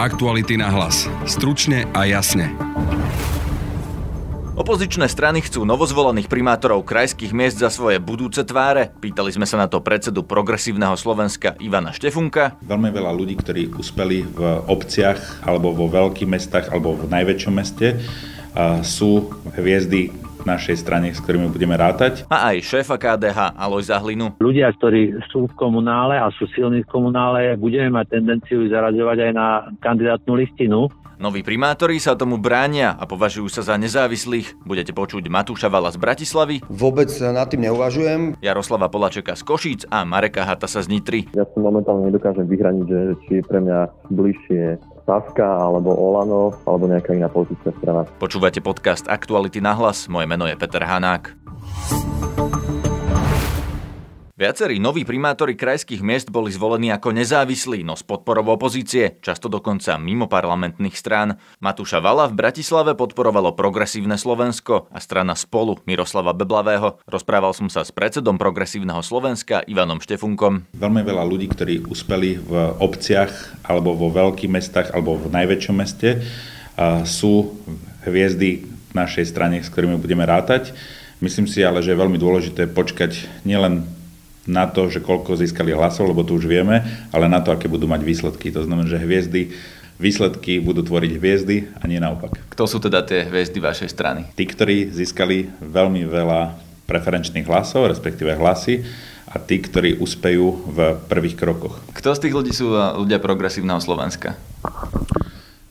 Aktuality na hlas. Stručne a jasne. Opozičné strany chcú novozvolených primátorov krajských miest za svoje budúce tváre. Pýtali sme sa na to predsedu progresívneho Slovenska Ivana Štefunka. Veľmi veľa ľudí, ktorí uspeli v obciach alebo vo veľkých mestách alebo v najväčšom meste, sú hviezdy našej strane, s ktorými budeme rátať. A aj šéfa KDH Aloj Zahlinu. Ľudia, ktorí sú v komunále a sú silní v komunále, budeme mať tendenciu zaraďovať aj na kandidátnu listinu. Noví primátori sa tomu bránia a považujú sa za nezávislých. Budete počuť Matúša Vala z Bratislavy. Vôbec nad tým neuvažujem. Jaroslava Polačeka z Košíc a Mareka Hatasa z Nitry. Ja si momentálne nedokážem vyhraniť, že či je pre mňa bližšie Saska alebo Olano alebo nejaká iná politická strana. Počúvate podcast Aktuality na hlas. Moje meno je Peter Hanák. Viacerí noví primátori krajských miest boli zvolení ako nezávislí, no s podporou opozície, často dokonca mimo parlamentných strán. Matúša Vala v Bratislave podporovalo progresívne Slovensko a strana Spolu Miroslava Beblavého. Rozprával som sa s predsedom progresívneho Slovenska Ivanom Štefunkom. Veľmi veľa ľudí, ktorí uspeli v obciach alebo vo veľkých mestách alebo v najväčšom meste, sú hviezdy našej strane, s ktorými budeme rátať. Myslím si ale, že je veľmi dôležité počkať nielen na to, že koľko získali hlasov, lebo to už vieme, ale na to, aké budú mať výsledky. To znamená, že hviezdy, výsledky budú tvoriť hviezdy a nie naopak. Kto sú teda tie hviezdy vašej strany? Tí, ktorí získali veľmi veľa preferenčných hlasov, respektíve hlasy, a tí, ktorí uspejú v prvých krokoch. Kto z tých ľudí sú eh, ľudia progresívneho Slovenska?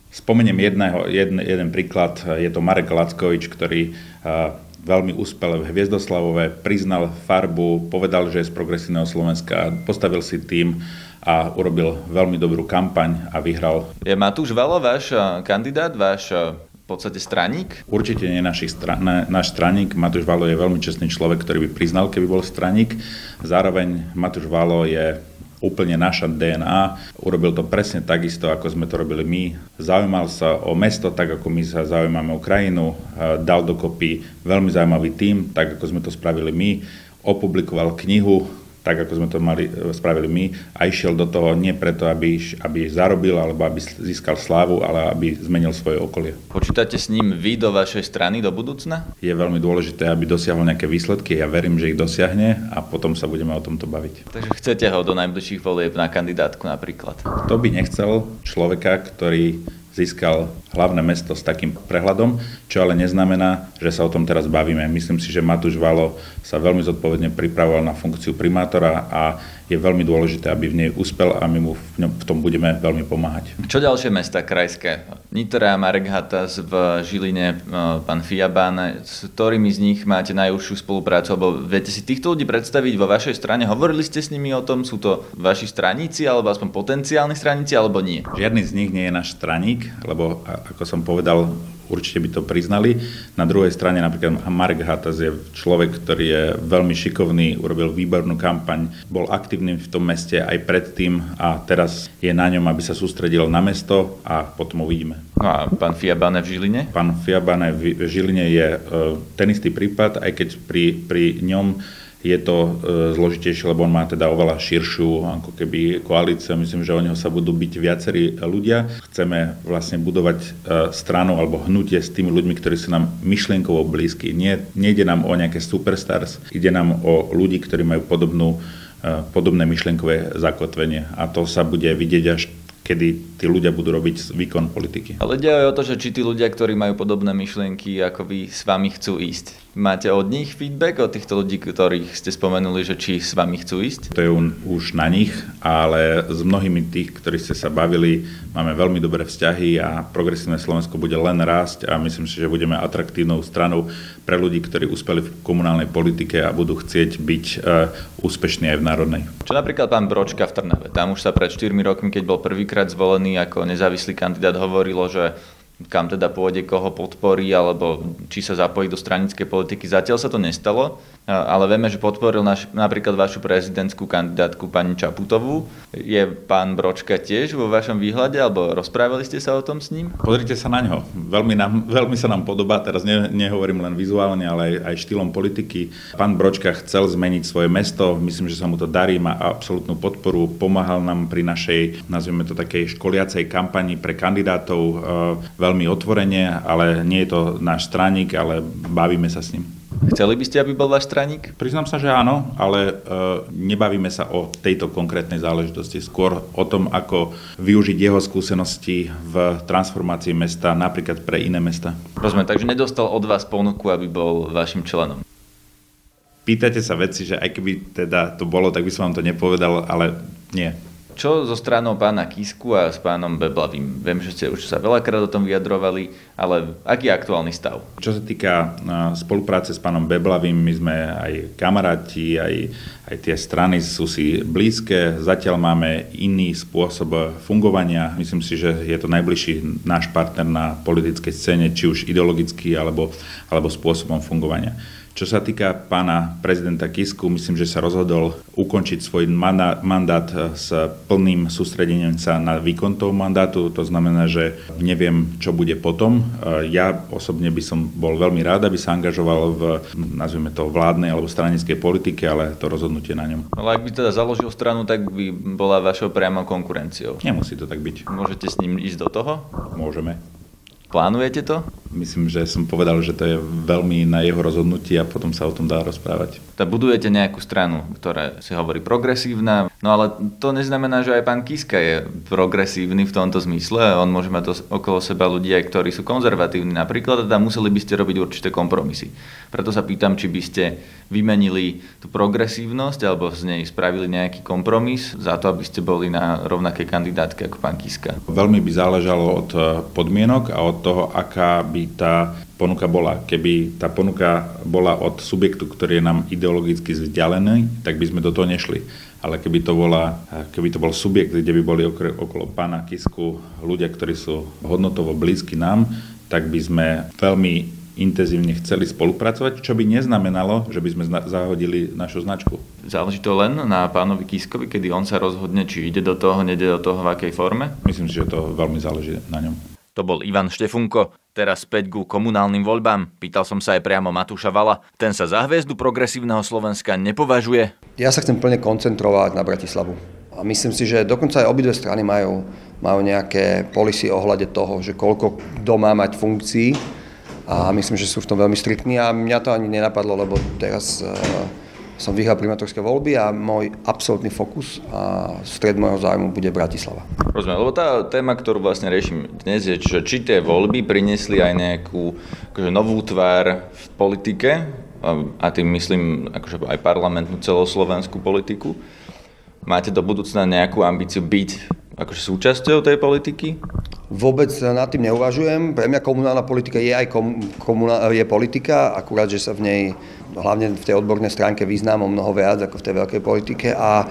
Spomeniem jedného, jeden, jeden príklad, je to Marek Lackovič, ktorý eh, veľmi úspel v Hviezdoslavove, priznal farbu, povedal, že je z progresívneho Slovenska, postavil si tým a urobil veľmi dobrú kampaň a vyhral. Je Matúš Valo váš eh, kandidát, váš eh, v podstate straník? Určite nie našich stra- náš straník. Matúš Valo je veľmi čestný človek, ktorý by priznal, keby bol straník. Zároveň Matúš Valo je úplne naša DNA. Urobil to presne takisto, ako sme to robili my. Zaujímal sa o mesto, tak ako my sa zaujímame o krajinu. Dal dokopy veľmi zaujímavý tím, tak ako sme to spravili my. Opublikoval knihu, tak ako sme to mali, e, spravili my a išiel do toho nie preto, aby, aby zarobil alebo aby získal slávu, ale aby zmenil svoje okolie. Počítate s ním vy do vašej strany do budúcna? Je veľmi dôležité, aby dosiahol nejaké výsledky. Ja verím, že ich dosiahne a potom sa budeme o tomto baviť. Takže chcete ho do najbližších volieb na kandidátku napríklad? To by nechcel človeka, ktorý získal hlavné mesto s takým prehľadom, čo ale neznamená, že sa o tom teraz bavíme. Myslím si, že Matúš Valo sa veľmi zodpovedne pripravoval na funkciu primátora a je veľmi dôležité, aby v nej úspel a my mu v tom budeme veľmi pomáhať. Čo ďalšie mesta krajské? Nitra, Marek Hatas v Žiline, e, pán Fiabán, s ktorými z nich máte najúžšiu spoluprácu? Alebo viete si týchto ľudí predstaviť vo vašej strane? Hovorili ste s nimi o tom? Sú to vaši straníci, alebo aspoň potenciálni straníci, alebo nie? Žiadny z nich nie je náš straník, lebo ako som povedal, určite by to priznali. Na druhej strane napríklad Marek Hatas je človek, ktorý je veľmi šikovný, urobil výbornú kampaň, bol aktívny v tom meste aj predtým a teraz je na ňom, aby sa sústredil na mesto a potom uvidíme. No a pán Fiabane v Žiline? Pán Fiabane v Žiline je e, ten istý prípad, aj keď pri, pri ňom je to e, zložitejšie, lebo on má teda oveľa širšiu ako keby koalíciu. Myslím, že o neho sa budú byť viacerí ľudia. Chceme vlastne budovať e, stranu alebo hnutie s tými ľuďmi, ktorí sú nám myšlienkovo blízki. Nie, nejde nám o nejaké superstars, ide nám o ľudí, ktorí majú podobnú, e, podobné myšlienkové zakotvenie. A to sa bude vidieť až kedy tí ľudia budú robiť výkon politiky. Ale ide aj o to, že či tí ľudia, ktorí majú podobné myšlienky, ako vy s vami chcú ísť. Máte od nich feedback, od týchto ľudí, ktorých ste spomenuli, že či s vami chcú ísť? To je už na nich, ale s mnohými tých, ktorí ste sa bavili, máme veľmi dobré vzťahy a progresívne Slovensko bude len rásť a myslím si, že budeme atraktívnou stranou pre ľudí, ktorí uspeli v komunálnej politike a budú chcieť byť uh, úspešní aj v národnej. Čo napríklad pán Bročka v Trnave? Tam už sa pred 4 rokmi, keď bol prvýkrát zvolený ako nezávislý kandidát, hovorilo, že kam teda pôjde, koho podporí, alebo či sa zapojí do stranickej politiky. Zatiaľ sa to nestalo, ale vieme, že podporil naš, napríklad vašu prezidentskú kandidátku pani Čaputovú. Je pán Bročka tiež vo vašom výhľade, alebo rozprávali ste sa o tom s ním? Pozrite sa na ňo. Veľmi, nám, veľmi sa nám podobá, teraz ne, nehovorím len vizuálne, ale aj, aj štýlom politiky. Pán Bročka chcel zmeniť svoje mesto, myslím, že sa mu to darí, má absolútnu podporu, pomáhal nám pri našej, nazvime to takej školiacej kampani pre kandidátov veľmi otvorene, ale nie je to náš straník, ale bavíme sa s ním. Chceli by ste, aby bol váš straník? Priznám sa, že áno, ale e, nebavíme sa o tejto konkrétnej záležitosti. Skôr o tom, ako využiť jeho skúsenosti v transformácii mesta, napríklad pre iné mesta. Rozumiem, takže nedostal od vás ponuku, aby bol vašim členom. Pýtate sa veci, že aj keby teda to bolo, tak by som vám to nepovedal, ale nie. Čo so stranou pána Kisku a s pánom Beblavým? Viem, že ste už sa veľakrát o tom vyjadrovali, ale aký je aktuálny stav? Čo sa týka spolupráce s pánom Beblavým, my sme aj kamaráti, aj, aj tie strany sú si blízke. Zatiaľ máme iný spôsob fungovania. Myslím si, že je to najbližší náš partner na politickej scéne, či už ideologicky, alebo, alebo spôsobom fungovania. Čo sa týka pána prezidenta Kisku, myslím, že sa rozhodol ukončiť svoj mandát s plným sústredením sa na výkon toho mandátu. To znamená, že neviem, čo bude potom. Ja osobne by som bol veľmi rád, aby sa angažoval v, nazvime to, vládnej alebo stranickej politike, ale to rozhodnutie na ňom. Ale ak by teda založil stranu, tak by bola vašou priamou konkurenciou. Nemusí to tak byť. Môžete s ním ísť do toho? Môžeme. Plánujete to? Myslím, že som povedal, že to je veľmi na jeho rozhodnutí a potom sa o tom dá rozprávať. Tak budujete nejakú stranu, ktorá si hovorí progresívna, no ale to neznamená, že aj pán Kiska je progresívny v tomto zmysle. On môže mať okolo seba ľudia, ktorí sú konzervatívni napríklad a museli by ste robiť určité kompromisy. Preto sa pýtam, či by ste vymenili tú progresívnosť alebo z nej spravili nejaký kompromis za to, aby ste boli na rovnaké kandidátke ako pán Kiska. Veľmi by záležalo od podmienok a od toho, aká by tá ponuka bola. Keby tá ponuka bola od subjektu, ktorý je nám ideologicky vzdialený, tak by sme do toho nešli. Ale keby to, bola, keby to bol subjekt, kde by boli okolo pána Kisku ľudia, ktorí sú hodnotovo blízky nám, tak by sme veľmi intenzívne chceli spolupracovať, čo by neznamenalo, že by sme zahodili našu značku. Záleží to len na pánovi Kiskovi, kedy on sa rozhodne, či ide do toho, nede do toho, v akej forme? Myslím si, že to veľmi záleží na ňom. To bol Ivan Štefunko. Teraz späť ku komunálnym voľbám. Pýtal som sa aj priamo Matúša Vala. Ten sa za hviezdu progresívneho Slovenska nepovažuje. Ja sa chcem plne koncentrovať na Bratislavu. A myslím si, že dokonca aj obidve strany majú, majú nejaké polisy ohľade toho, že koľko kto má mať funkcií. A myslím, že sú v tom veľmi striktní a mňa to ani nenapadlo, lebo teraz uh, som vyhral primátorské voľby a môj absolútny fokus a stred môjho zájmu bude Bratislava. Rozumiem, lebo tá téma, ktorú vlastne riešim dnes je, že či tie voľby priniesli aj nejakú akože novú tvár v politike, a tým myslím akože aj parlamentnú celoslovenskú politiku. Máte do budúcna nejakú ambíciu byť akože súčasťou tej politiky? Vôbec nad tým neuvažujem. Pre mňa komunálna politika je aj kom, komunál, je politika, akurát, že sa v nej hlavne v tej odbornej stránke význam o mnoho viac ako v tej veľkej politike a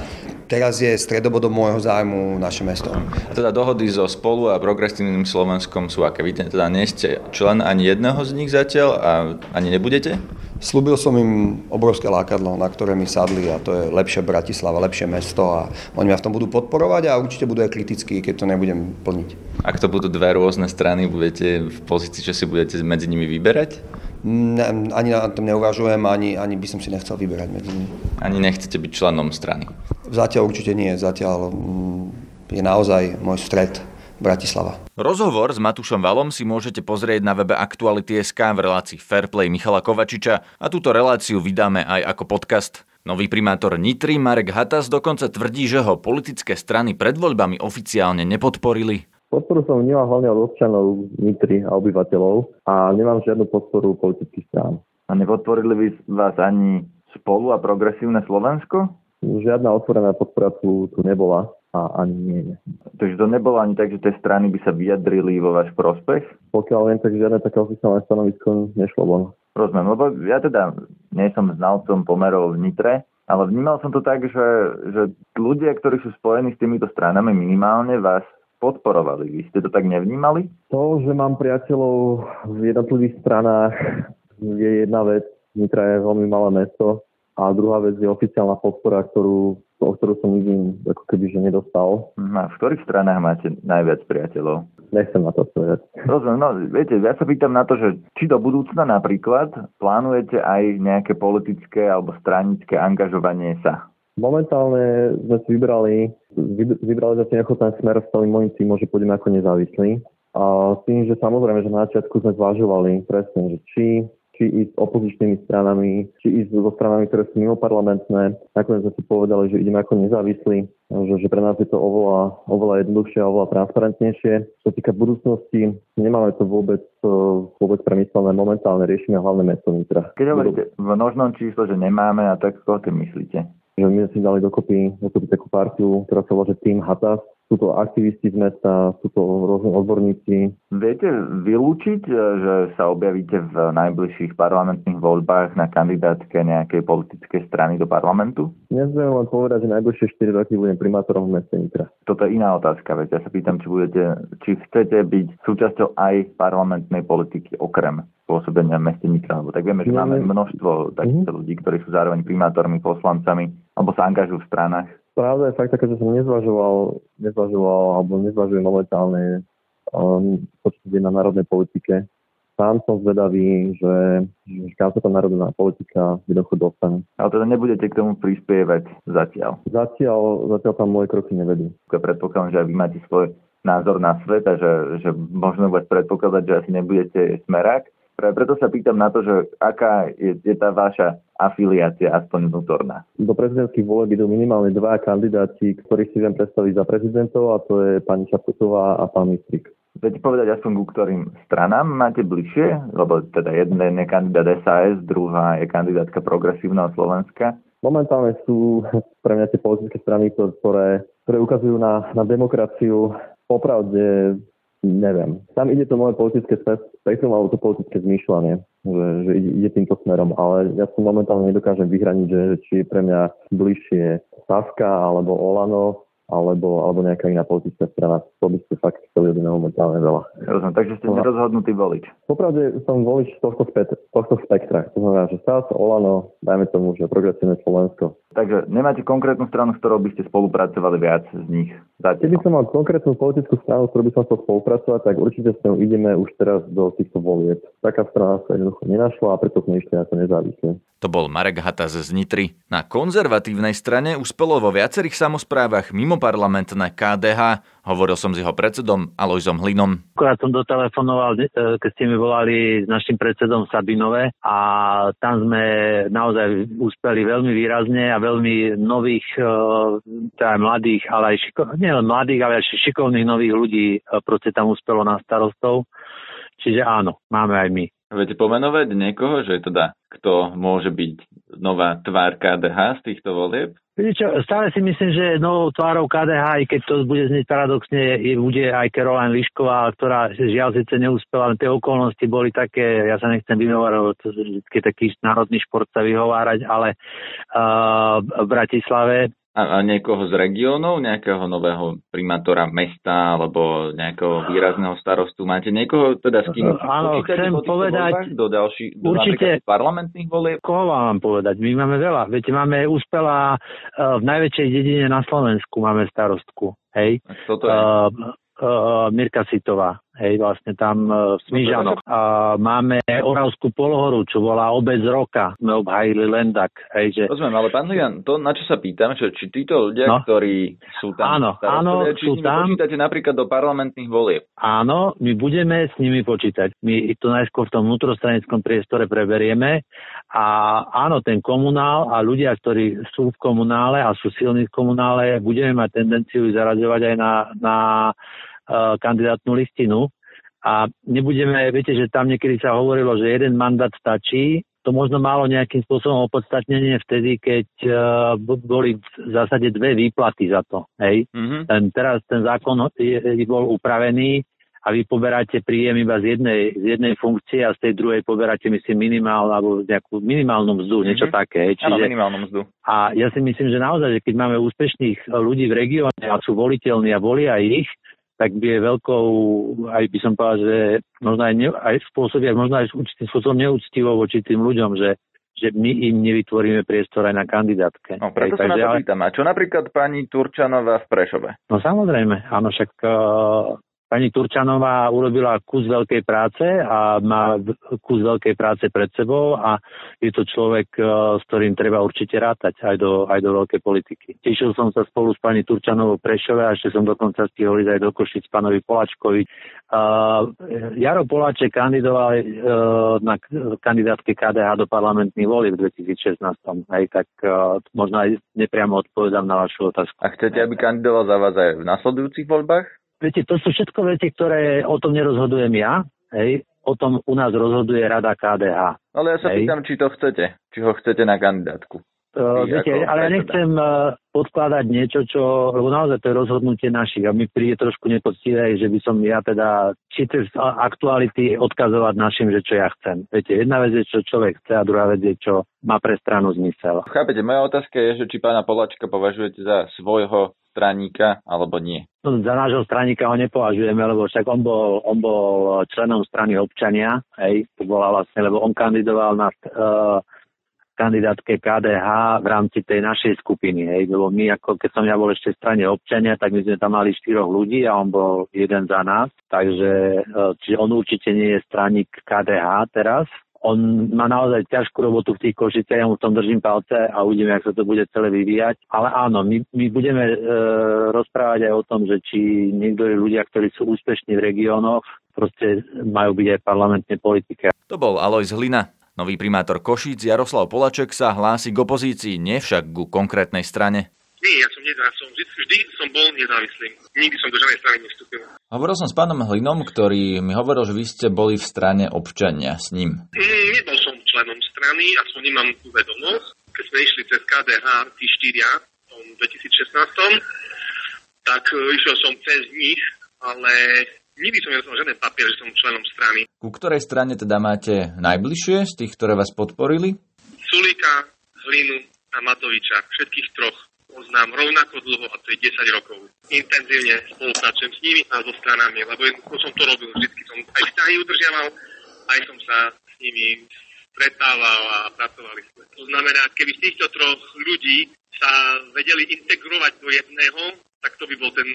teraz je stredobodom môjho zájmu naše mesto. Teda dohody so Spolu a Progresívnym Slovenskom sú aké? Vy teda nie ste člen ani jedného z nich zatiaľ a ani nebudete? Slúbil som im obrovské lákadlo, na ktoré mi sadli a to je lepšie Bratislava, lepšie mesto a oni ma v tom budú podporovať a určite budú aj kritickí, keď to nebudem plniť. Ak to budú dve rôzne strany, budete v pozícii, že si budete medzi nimi vyberať? Ne, ani na tom neuvažujem, ani, ani by som si nechcel vyberať medzi nimi. Ani nechcete byť členom strany? Zatiaľ určite nie. Zatiaľ mm, je naozaj môj stred Bratislava. Rozhovor s Matušom Valom si môžete pozrieť na webe Aktuality.sk v relácii Fairplay Michala Kovačiča a túto reláciu vydáme aj ako podcast. Nový primátor Nitry Marek Hatas dokonca tvrdí, že ho politické strany pred voľbami oficiálne nepodporili. Podporu som vnímal hlavne od občanov Nitry a obyvateľov a nemám žiadnu podporu politických strán. A nepodporili by vás ani spolu a progresívne Slovensko? Žiadna otvorená podpora tu, tu nebola a ani nie je. Takže to nebolo ani tak, že tie strany by sa vyjadrili vo váš prospech? Pokiaľ viem, tak žiadne také oficiálne stanovisko nešlo von. Rozumiem, lebo ja teda nie som znalcom pomerov v Nitre, ale vnímal som to tak, že, že ľudia, ktorí sú spojení s týmito stranami minimálne, vás podporovali. Vy ste to tak nevnímali? To, že mám priateľov v jednotlivých stranách, je jedna vec. Nitra je veľmi malé mesto a druhá vec je oficiálna podpora, ktorú, o ktorú som nikdy ako keby že nedostal. A v ktorých stranách máte najviac priateľov? Nechcem na to povedať. Rozumiem, no viete, ja sa pýtam na to, že či do budúcna napríklad plánujete aj nejaké politické alebo stranické angažovanie sa? Momentálne sme si vybrali, vybrali nejako ten smer s celým môjim týmom, že pôjdeme ako nezávislí. A s tým, že samozrejme, že na začiatku sme zvažovali presne, že či či ísť s opozičnými stranami, či ísť so stranami, ktoré sú mimo parlamentné. Nakoniec sme si povedali, že ideme ako nezávislí, že, že pre nás je to oveľa, oveľa jednoduchšie a oveľa transparentnejšie. Čo týka budúcnosti, nemáme to vôbec, vôbec premyslené. Momentálne riešime hlavné mesto Nitra. Keď hovoríte v množnom číslo, že nemáme, a tak koho tým myslíte? Že my sme si dali dokopy, dokopy takú partiu, ktorá sa volá Team Hatas, sú to aktivisti z mesta, sú to rôzne odborníci. Viete vylúčiť, e, že sa objavíte v najbližších parlamentných voľbách na kandidátke nejakej politickej strany do parlamentu? Dnes viem len povedať, že najbližšie 4 roky budem primátorom v meste Nitra. Toto je iná otázka, veď ja sa pýtam, či, budete, či chcete byť súčasťou aj parlamentnej politiky okrem pôsobenia v meste Nitra, lebo tak vieme, že máme množstvo takýchto mm-hmm. ľudí, ktorí sú zároveň primátormi, poslancami, alebo sa angažujú v stranách pravda je fakt taká, že som nezvažoval, nezvažoval alebo nezvažujem momentálne um, na národnej politike. Sám som zvedavý, že, že kam sa tá národná politika jednoducho dostane. Ale teda nebudete k tomu prispievať zatiaľ? Zatiaľ, zatiaľ tam moje kroky nevedú. Predpokladám, že aj vy máte svoj názor na svet a že, že možno vôbec predpokladať, že asi nebudete smerák. Pre, preto sa pýtam na to, že aká je, je tá vaša afiliácia, aspoň vnútorná. Do prezidentských volieb idú minimálne dva kandidáti, ktorých si viem predstaviť za prezidentov a to je pani Čaputová a pán Mistrik. Viete povedať aspoň ku ktorým stranám máte bližšie? Lebo teda jeden je kandidát SAS, druhá je kandidátka progresívneho Slovenska. Momentálne sú pre mňa tie politické strany, ktoré, ktoré ukazujú na, na demokraciu. Popravde neviem. Tam ide to moje politické spektrum alebo to politické zmýšľanie, že, že ide týmto smerom, ale ja si momentálne nedokážem vyhraniť, že či je pre mňa bližšie Saska alebo Olano, alebo, alebo nejaká iná politická strana. To by ste fakt chceli od momentálne veľa. Rozumiem, takže ste nerozhodnutý volič. Popravde som volič tohto, spekt- tohto spektra. To znamená, že SAS, Olano, dajme tomu, že progresívne Slovensko. Takže nemáte konkrétnu stranu, s ktorou by ste spolupracovali viac z nich? Zatiaľ. Keby som mal konkrétnu politickú stranu, s ktorou by som chcel spolupracovať, tak určite s ňou ideme už teraz do týchto volieb. Taká strana sa jednoducho nenašla a preto sme išli ako nezávislí. To bol Marek Hatas z Nitry. Na konzervatívnej strane uspelo vo viacerých samozprávach mimoparlamentné KDH. Hovoril som s jeho predsedom Alojzom Hlinom. Akorát som dotelefonoval, e, keď ste mi volali s našim predsedom Sabinové a tam sme naozaj uspeli veľmi výrazne a veľmi nových, e, teda mladých, ale aj šiko, nielen mladých, ale aj šikovných nových ľudí e, proste tam uspelo na starostov. Čiže áno, máme aj my. Viete pomenovať niekoho, že teda kto môže byť nová tvár KDH z týchto volieb? Viete čo, stále si myslím, že novou tvárou KDH, aj keď to bude znieť paradoxne, je, bude aj Caroline Lišková, ktorá žiaľ síce neúspela, ale tie okolnosti boli také, ja sa nechcem vyhovárať, keď taký národný šport sa vyhovárať, ale uh, v Bratislave a, a niekoho z regiónov, nejakého nového primátora mesta alebo nejakého výrazného starostu? Máte niekoho teda s kým Áno, chcem povedať... Do, ďalší, do určite, parlamentných volieb? Koho vám povedať? My máme veľa. Viete, máme úspela uh, v najväčšej dedine na Slovensku máme starostku. Hej? Toto je? Uh, uh, Mirka Sitová hej, vlastne tam uh, v Smížanoch. A máme Oravskú polhoru, čo volá obec roka. Sme obhajili Lendak. Hej, že... Rozumiem, ale pán Lian, to na čo sa pýtam, že či títo ľudia, no. ktorí sú tam, áno, áno, či sú s nimi tam. počítate napríklad do parlamentných volieb? Áno, my budeme s nimi počítať. My to najskôr v tom vnútrostranickom priestore preberieme a áno, ten komunál a ľudia, ktorí sú v komunále a sú silní v komunále, budeme mať tendenciu zaraďovať aj na, na kandidátnu listinu a nebudeme, viete, že tam niekedy sa hovorilo, že jeden mandát stačí, to možno malo nejakým spôsobom opodstatnenie vtedy, keď uh, boli v zásade dve výplaty za to. Hej? Mm-hmm. Ten, teraz ten zákon je, bol upravený a vy poberáte príjem iba z jednej, z jednej funkcie a z tej druhej poberáte myslím minimál alebo nejakú minimálnu mzdu, mm-hmm. niečo také. Čiže, Áno, minimálnu mzdu. A ja si myslím, že naozaj, že keď máme úspešných ľudí v regióne a sú voliteľní a volia ich, tak by je veľkou, aj by som povedal, že možno aj, ne, aj spôsobia, možno aj určitým spôsobom neúctivo voči tým ľuďom, že že my im nevytvoríme priestor aj na kandidátke. No preto sa na to pýtam. A čo napríklad pani Turčanová v Prešove? No samozrejme, áno, však uh, Pani Turčanová urobila kus veľkej práce a má kus veľkej práce pred sebou a je to človek, e, s ktorým treba určite rátať aj do, aj do veľkej politiky. Tešil som sa spolu s pani Turčanovou Prešove a ešte som dokonca stihol ísť aj do Košic pánovi Polačkovi. Uh, Jaro Poláček kandidoval uh, na kandidátke KDH do parlamentných volieb v 2016. Hej, tak uh, možno aj nepriamo odpovedám na vašu otázku. A chcete, aby kandidoval za vás aj v nasledujúcich voľbách? Viete, to sú všetko veci, ktoré o tom nerozhodujem ja, hej, o tom u nás rozhoduje Rada KDH. Ale ja sa hej. pýtam, či to chcete, či ho chcete na kandidátku. Uh, viete, ale ja nechcem uh, podkladať niečo, čo, lebo naozaj to je rozhodnutie našich a mi príde trošku nepoctivé, že by som ja teda či cez aktuality odkazovať našim, že čo ja chcem. Viete, jedna vec je, čo človek chce a druhá vec je, čo má pre stranu zmysel. Chápete, moja otázka je, že či pána Polačka považujete za svojho straníka alebo nie? No, za nášho straníka ho nepovažujeme, lebo však on bol, on bol členom strany občania, hej, to bola vlastne, lebo on kandidoval na uh, kandidátke KDH v rámci tej našej skupiny. Hej. Lebo my, ako keď som ja bol ešte v strane občania, tak my sme tam mali štyroch ľudí a on bol jeden za nás. Takže e, čiže on určite nie je straník KDH teraz. On má naozaj ťažkú robotu v tých Košiciach, ja mu v tom držím palce a uvidíme, ako sa to bude celé vyvíjať. Ale áno, my, my budeme e, rozprávať aj o tom, že či niektorí ľudia, ktorí sú úspešní v regiónoch, proste majú byť aj parlamentné politike. To bol Alois Hlina. Nový primátor Košíc Jaroslav Polaček sa hlási k opozícii, nevšak ku konkrétnej strane. Nie, ja som, nezá, som vždy, vždy som bol nezávislý. Nikdy som do žiadnej strany nevstúpil. Hovoril som s pánom Hlinom, ktorý mi hovoril, že vy ste boli v strane občania s ním. Mm, nebol som členom strany, aspoň nemám tú vedomosť. Keď sme išli cez KDH, tí štyria, v 2016, tak e, išiel som cez nich, ale nikdy som nedostal žiaden papier, že som členom strany. Ku ktorej strane teda máte najbližšie z tých, ktoré vás podporili? Sulika, Hlinu a Matoviča, všetkých troch poznám rovnako dlho, a to je 10 rokov. Intenzívne spolupracujem s nimi a so stranami, lebo som to robil, vždy som aj vzťahy udržiaval, aj som sa s nimi stretával a pracovali sme. To znamená, keby z týchto troch ľudí sa vedeli integrovať do jedného, tak to by bol ten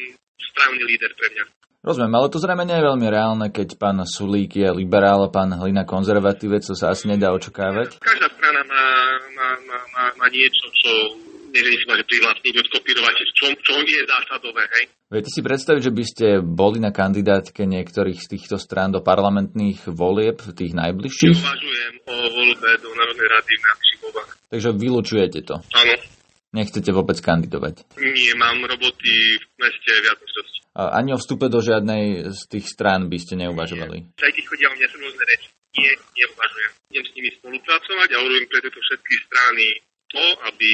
správny líder pre mňa. Rozumiem, ale to zrejme nie je veľmi reálne, keď pán Sulík je liberál a pán Hlina konzervatívec, to sa asi nedá očakávať. Každá strana má, má, má, má, má niečo, čo neviem si máte prihlásiť, odkopírovať, čo, čo je zásadové. Hej? Viete si predstaviť, že by ste boli na kandidátke niektorých z týchto strán do parlamentných volieb, tých najbližších? Uvažujem o voľbe do Národnej rady v najbližších voľbách. Takže vylučujete to? Áno. Nechcete vôbec kandidovať? Nie, mám roboty v meste viac. A ani o vstupe do žiadnej z tých strán by ste neuvažovali? Aj keď chodia o mňa rôzne reči. Nie, neuvažujem. Idem s nimi spolupracovať a urobím pre tieto všetky strany to, aby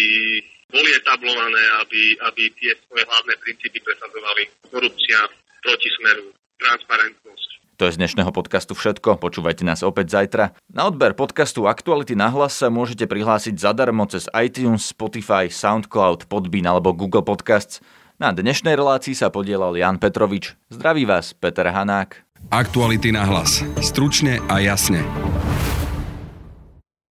boli etablované, aby, aby tie svoje hlavné princípy presadzovali. Korupcia, protismeru, transparentnosť. To je z dnešného podcastu všetko. Počúvajte nás opäť zajtra. Na odber podcastu Aktuality na hlas sa môžete prihlásiť zadarmo cez iTunes, Spotify, Soundcloud, Podbean alebo Google Podcasts. Na dnešnej relácii sa podielal Jan Petrovič. Zdraví vás, Peter Hanák. Aktuality na hlas. Stručne a jasne.